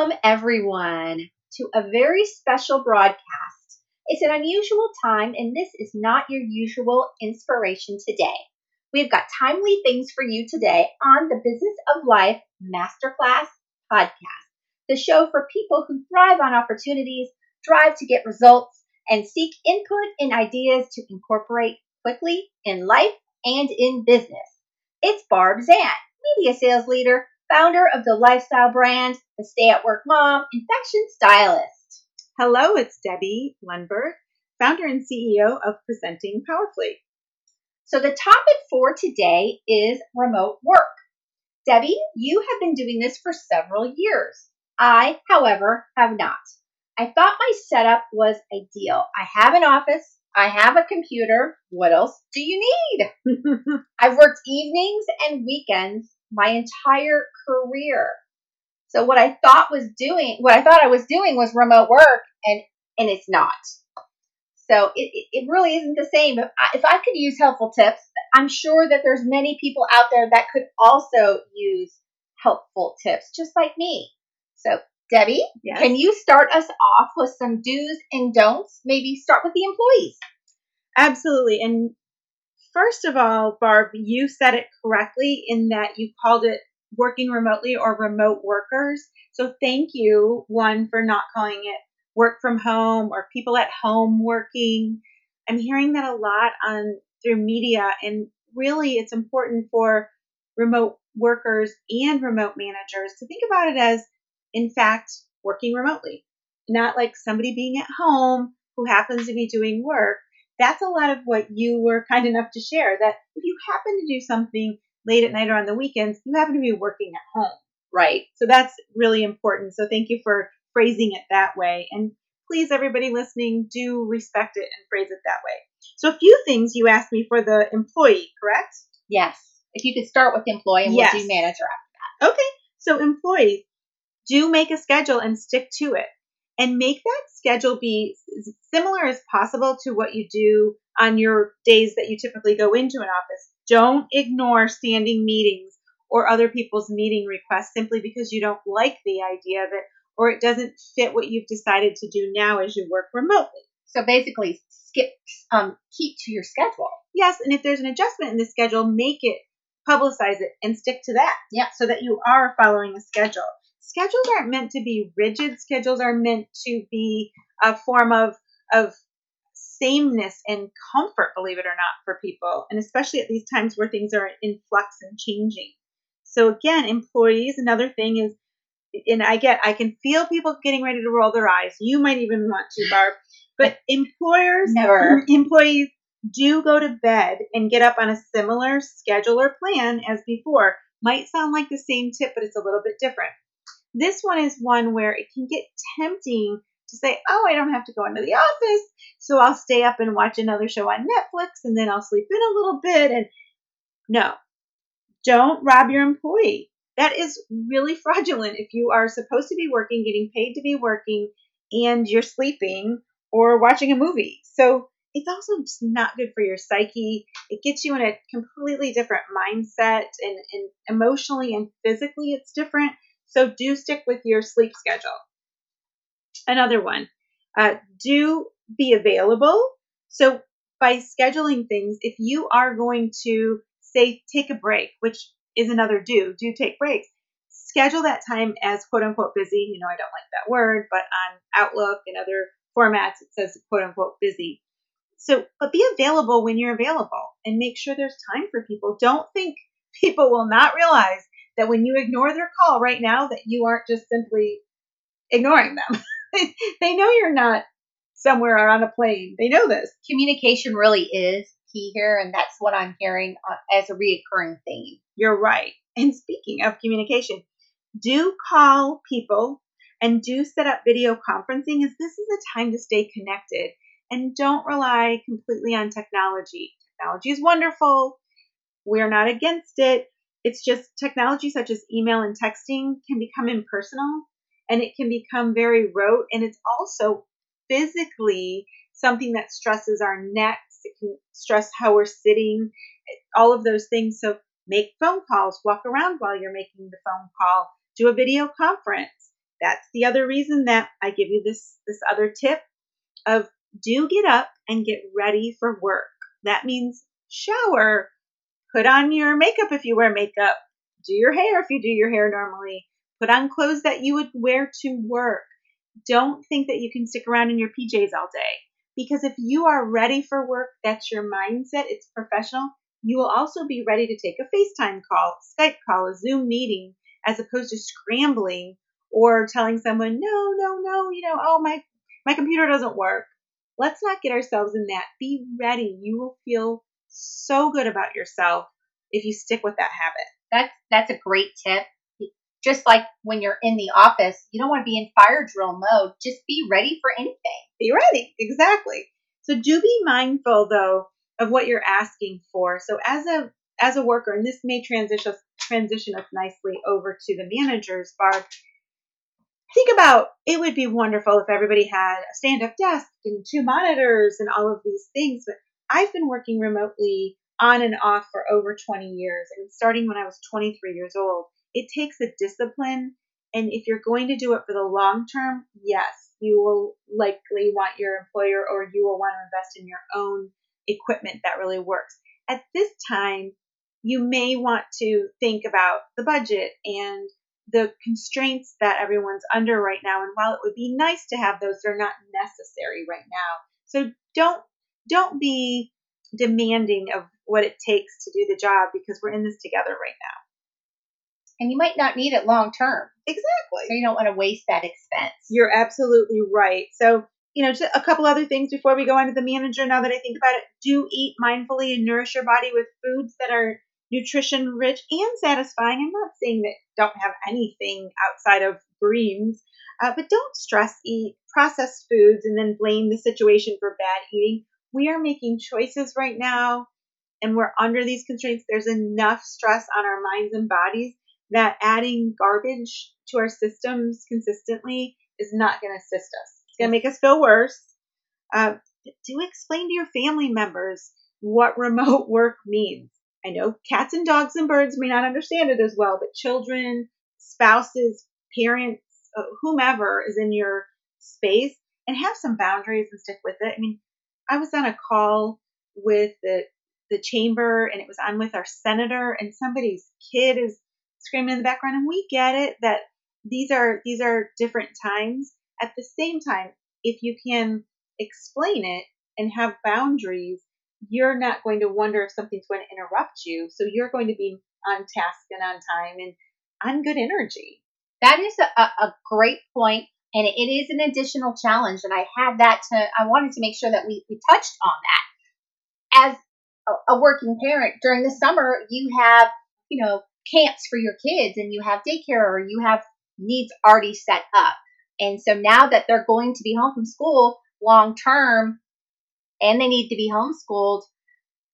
Welcome, everyone, to a very special broadcast. It's an unusual time, and this is not your usual inspiration today. We've got timely things for you today on the Business of Life Masterclass podcast, the show for people who thrive on opportunities, drive to get results, and seek input and ideas to incorporate quickly in life and in business. It's Barb Zant, media sales leader founder of the lifestyle brand, Stay at Work Mom, and Fashion Stylist. Hello, it's Debbie Lundberg, founder and CEO of Presenting Powerfully. So, the topic for today is remote work. Debbie, you have been doing this for several years. I, however, have not. I thought my setup was ideal. I have an office, I have a computer. What else do you need? I've worked evenings and weekends my entire career. So what I thought was doing, what I thought I was doing was remote work and, and it's not. So it, it really isn't the same. If I, if I could use helpful tips, I'm sure that there's many people out there that could also use helpful tips, just like me. So Debbie, yes. can you start us off with some do's and don'ts? Maybe start with the employees. Absolutely. And First of all, Barb, you said it correctly in that you called it working remotely or remote workers. So thank you, one, for not calling it work from home or people at home working. I'm hearing that a lot on through media and really it's important for remote workers and remote managers to think about it as in fact working remotely. Not like somebody being at home who happens to be doing work, that's a lot of what you were kind enough to share that if you happen to do something late at night or on the weekends, you happen to be working at home. Right. So that's really important. So thank you for phrasing it that way. And please, everybody listening, do respect it and phrase it that way. So a few things you asked me for the employee, correct? Yes. If you could start with employee and yes. we'll do manager after that. Okay. So employees, do make a schedule and stick to it and make that schedule be similar as possible to what you do on your days that you typically go into an office. Don't ignore standing meetings or other people's meeting requests simply because you don't like the idea of it or it doesn't fit what you've decided to do now as you work remotely. So basically, skip, um, keep to your schedule. Yes, and if there's an adjustment in the schedule, make it, publicize it, and stick to that. Yeah. So that you are following a schedule schedules aren't meant to be rigid. Schedules are meant to be a form of of sameness and comfort, believe it or not, for people, and especially at these times where things are in flux and changing. So again, employees, another thing is, and I get, I can feel people getting ready to roll their eyes. You might even want to, Barb, but employers, never, employees do go to bed and get up on a similar schedule or plan as before. Might sound like the same tip, but it's a little bit different. This one is one where it can get tempting to say, oh, I don't have to go into the office, so I'll stay up and watch another show on Netflix and then I'll sleep in a little bit. And no, don't rob your employee. That is really fraudulent if you are supposed to be working, getting paid to be working, and you're sleeping or watching a movie. So it's also just not good for your psyche. It gets you in a completely different mindset and, and emotionally and physically it's different. So do stick with your sleep schedule. Another one, uh, do be available. So by scheduling things, if you are going to say take a break, which is another do, do take breaks, schedule that time as quote unquote busy. You know, I don't like that word, but on Outlook and other formats, it says quote unquote busy. So, but be available when you're available and make sure there's time for people. Don't think people will not realize that when you ignore their call right now, that you aren't just simply ignoring them. they know you're not somewhere or on a plane. They know this. Communication really is key here, and that's what I'm hearing uh, as a reoccurring theme. You're right. And speaking of communication, do call people and do set up video conferencing as this is a time to stay connected and don't rely completely on technology. Technology is wonderful. We're not against it, it's just technology such as email and texting can become impersonal and it can become very rote. And it's also physically something that stresses our necks. It can stress how we're sitting, all of those things. So make phone calls, walk around while you're making the phone call, do a video conference. that's the other reason that I give you this this other tip of do get up and get ready for work. That means shower, put on your makeup if you wear makeup, do your hair if you do your hair normally, put on clothes that you would wear to work. Don't think that you can stick around in your PJs all day because if you are ready for work, that's your mindset, it's professional. You will also be ready to take a FaceTime call, Skype call, a Zoom meeting, as opposed to scrambling or telling someone, no, no, no, you know, oh, my, my computer doesn't work. Let's not get ourselves in that. Be ready. You will feel so good about yourself if you stick with that habit. That's that's a great tip. Just like when you're in the office, you don't want to be in fire drill mode. Just be ready for anything. Be ready. Exactly. So do be mindful though of what you're asking for. So as a as a worker, and this may transition transition us nicely over to the managers, Barb, think about it would be wonderful if everybody had a stand up desk and two monitors and all of these things. But I've been working remotely on and off for over 20 years and starting when I was 23 years old. It takes a discipline. And if you're going to do it for the long term, yes, you will likely want your employer or you will want to invest in your own equipment that really works. At this time, you may want to think about the budget and the constraints that everyone's under right now. And while it would be nice to have those, they're not necessary right now. So don't don't be demanding of what it takes to do the job because we're in this together right now. And you might not need it long term. Exactly. So you don't want to waste that expense. You're absolutely right. So, you know, just a couple other things before we go on to the manager. Now that I think about it, do eat mindfully and nourish your body with foods that are nutrition rich and satisfying. I'm not saying that don't have anything outside of greens, uh, but don't stress eat processed foods and then blame the situation for bad eating. We are making choices right now and we're under these constraints. There's enough stress on our minds and bodies that adding garbage to our systems consistently is not going to assist us. It's going to make us feel worse. Uh, do explain to your family members what remote work means. I know cats and dogs and birds may not understand it as well, but children, spouses, parents, uh, whomever is in your space, and have some boundaries and stick with it. I mean, I was on a call with the the chamber, and it was on with our senator, and somebody's kid is screaming in the background, and we get it that these are these are different times. At the same time, if you can explain it and have boundaries you're not going to wonder if something's going to interrupt you. So you're going to be on task and on time and on good energy. That is a, a great point, and it is an additional challenge. And I had that to, I wanted to make sure that we, we touched on that. As a, a working parent, during the summer, you have, you know, camps for your kids and you have daycare or you have needs already set up. And so now that they're going to be home from school long term, and they need to be homeschooled,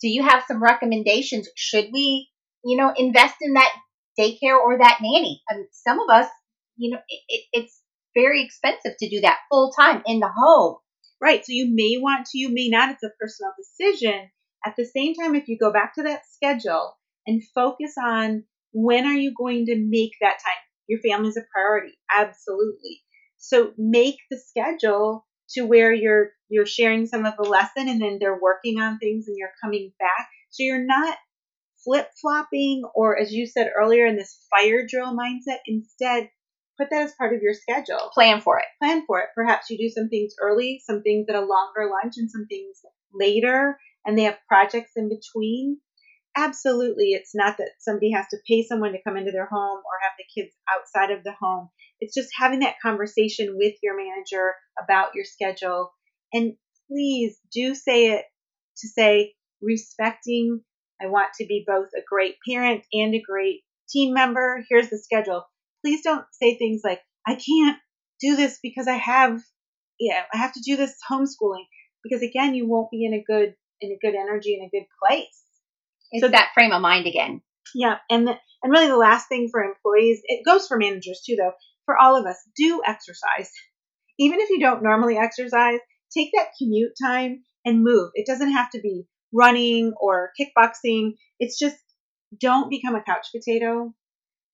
do you have some recommendations? Should we, you know, invest in that daycare or that nanny? I mean, some of us, you know, it, it's very expensive to do that full time in the home. Right. So you may want to, you may not. It's a personal decision. At the same time, if you go back to that schedule and focus on when are you going to make that time? Your family's a priority. Absolutely. So make the schedule to where you're you're sharing some of the lesson and then they're working on things and you're coming back. So you're not flip flopping or as you said earlier in this fire drill mindset. Instead, put that as part of your schedule. Plan for it. Plan for it. Perhaps you do some things early, some things at a longer lunch, and some things later, and they have projects in between. Absolutely, it's not that somebody has to pay someone to come into their home or have the kids outside of the home. It's just having that conversation with your manager about your schedule. And please do say it to say, respecting, I want to be both a great parent and a great team member. Here's the schedule. Please don't say things like, I can't do this because I have, yeah, I have to do this homeschooling. Because again, you won't be in a good, in a good energy, in a good place. It's so that frame of mind again. Yeah. And, the, and really the last thing for employees, it goes for managers too, though, for all of us, do exercise. Even if you don't normally exercise, take that commute time and move. It doesn't have to be running or kickboxing. It's just don't become a couch potato.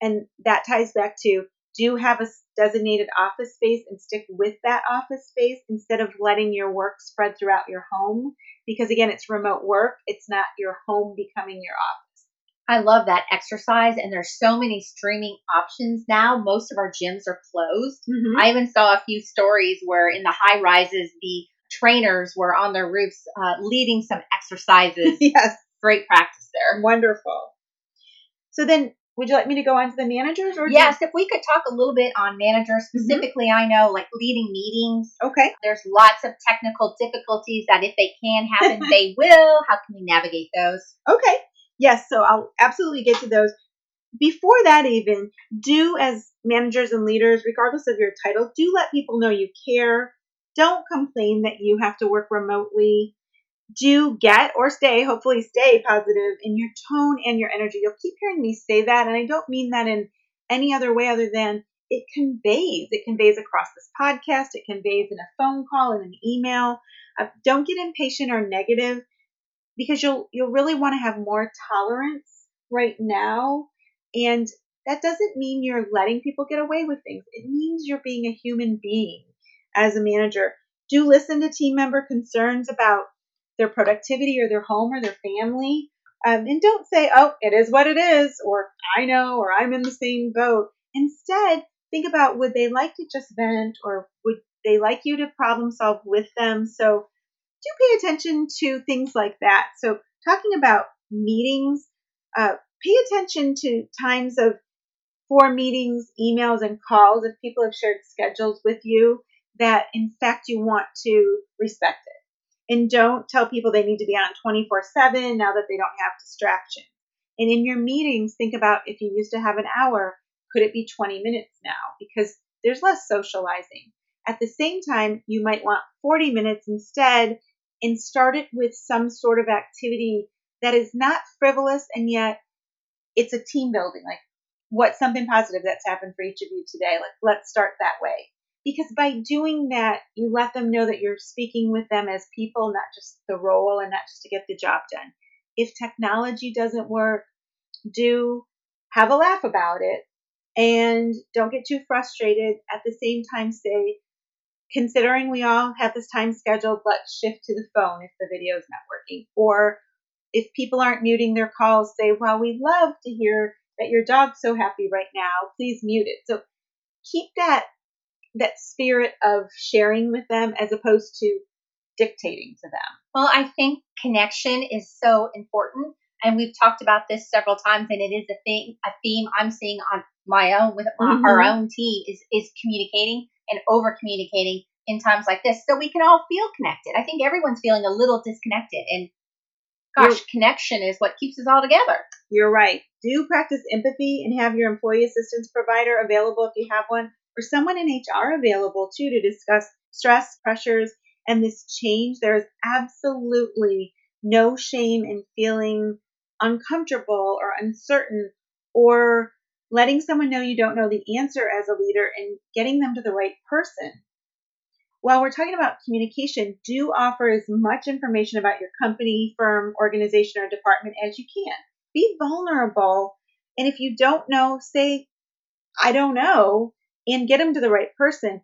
And that ties back to do have a designated office space and stick with that office space instead of letting your work spread throughout your home. Because again, it's remote work, it's not your home becoming your office. I love that exercise, and there's so many streaming options now. Most of our gyms are closed. Mhm. I even saw a few stories where in the high rises, the trainers were on their roofs uh, leading some exercises. yes, Great practice there. wonderful. So then, would you like me to go on to the managers or Yes, if we could talk a little bit on managers mm-hmm. specifically, I know like leading meetings. Okay. There's lots of technical difficulties that if they can happen, they will. How can we navigate those? Okay. Yes, so I'll absolutely get to those. Before that, even, do as managers and leaders, regardless of your title, do let people know you care. Don't complain that you have to work remotely. Do get or stay, hopefully stay positive in your tone and your energy. You'll keep hearing me say that, and I don't mean that in any other way other than it conveys. It conveys across this podcast, it conveys in a phone call, in an email. Uh, don't get impatient or negative because you'll you'll really want to have more tolerance right now and that doesn't mean you're letting people get away with things it means you're being a human being as a manager do listen to team member concerns about their productivity or their home or their family um, and don't say oh it is what it is or i know or i'm in the same boat instead think about would they like to just vent or would they like you to problem solve with them so do pay attention to things like that. So, talking about meetings, uh, pay attention to times of for meetings, emails, and calls if people have shared schedules with you that, in fact, you want to respect it. And don't tell people they need to be on 24 7 now that they don't have distractions. And in your meetings, think about if you used to have an hour, could it be 20 minutes now? Because there's less socializing. At the same time, you might want 40 minutes instead and start it with some sort of activity that is not frivolous and yet it's a team building. Like, what's something positive that's happened for each of you today? Like, let's start that way. Because by doing that, you let them know that you're speaking with them as people, not just the role and not just to get the job done. If technology doesn't work, do have a laugh about it and don't get too frustrated. At the same time, say, considering we all have this time scheduled, let's shift to the phone if the video is not working. Or if people aren't muting their calls, say, well, we love to hear that your dog's so happy right now. Please mute it. So keep that that spirit of sharing with them as opposed to dictating to them. Well, I think connection is so important. And we've talked about this several times, and it is a thing, a theme I'm seeing on my own with my, Mhm. our own team is is communicating and over communicating in times like this, so we can all feel connected. I think everyone's feeling a little disconnected, and gosh, connection is what keeps us all together. You're right. Do practice empathy and have your employee assistance provider available if you have one, or someone in HR available too to discuss stress, pressures, and this change. There is absolutely no shame in feeling uncomfortable or uncertain or letting someone know you don't know the answer as a leader and getting them to the right person. While we're talking about communication, do offer as much information about your company, firm, organization, or department as you can. Be vulnerable. And if you don't know, say, I don't know, and get them to the right person.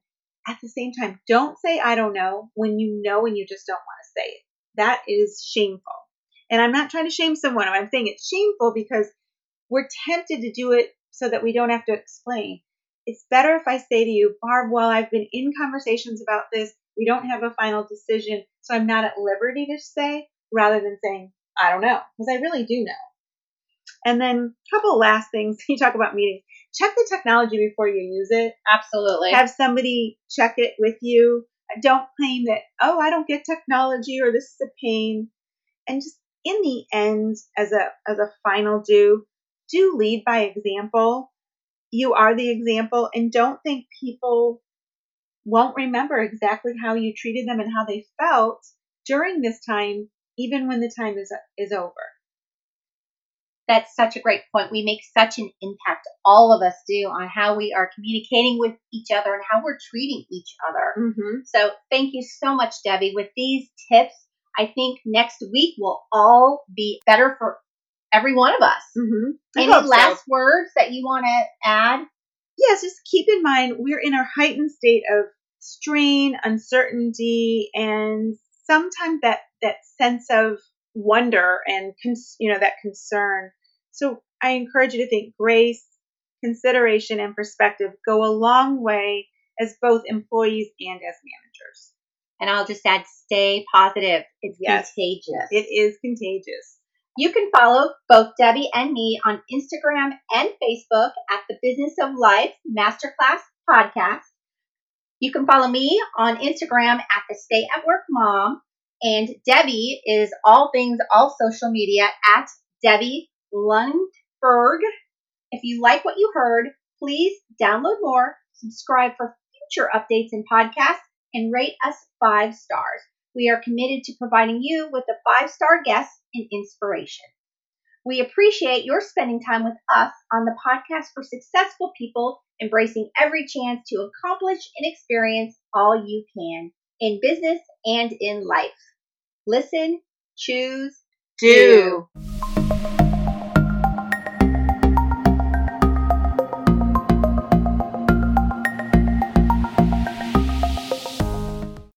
At the same time, don't say, I don't know, when you know and you just don't want to say it. That is shameful. And I'm not trying to shame someone. I'm saying it's shameful because we're tempted to do it so that we don't have to explain. It's better if I say to you, Barb, while I've been in conversations about this, we don't have a final decision, so I'm not at liberty to say, rather than saying, I don't know, because I really do know. And then a couple last things. You talk about meetings. Check the technology before you use it. Absolutely. Have somebody check it with you. Don't claim that, oh, I don't get technology or this is a pain. And just in the end, as a as a final do, do lead by example. You are the example, and don't think people won't remember exactly how you treated them and how they felt during this time, even when the time is is over. That's such a great point. We make such an impact, all of us do, on how we are communicating with each other and how we're treating each other. Mm-hmm. So thank you so much, Debbie. With these tips, I think next week will all be better for every one of us. Mm-hmm. Any last words that you want to add? yes, just keep in mind we're in a heightened state of strain, uncertainty, and sometimes that that sense of wonder and cons- you know that concern. So I encourage you to think grace, consideration, and perspective go a long way as both employees and as managers. And I'll just add stay positive. It's Yes. contagious. It is contagious. You can follow both Debbie and me on Instagram and Facebook at the Business of Life Masterclass Podcast. You can follow me on Instagram at the Stay at Work Mom. And Debbie is all things, all social media at Debbie Lundberg. If you like what you heard, please download more, subscribe for future updates and podcasts, and rate us five stars. We are committed to providing you with the five star guests and inspiration. We appreciate your spending time with us on the podcast for successful people embracing every chance to accomplish and experience all you can in business and in life. Listen, choose, Do. do.